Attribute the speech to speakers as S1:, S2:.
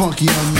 S1: Funky on me.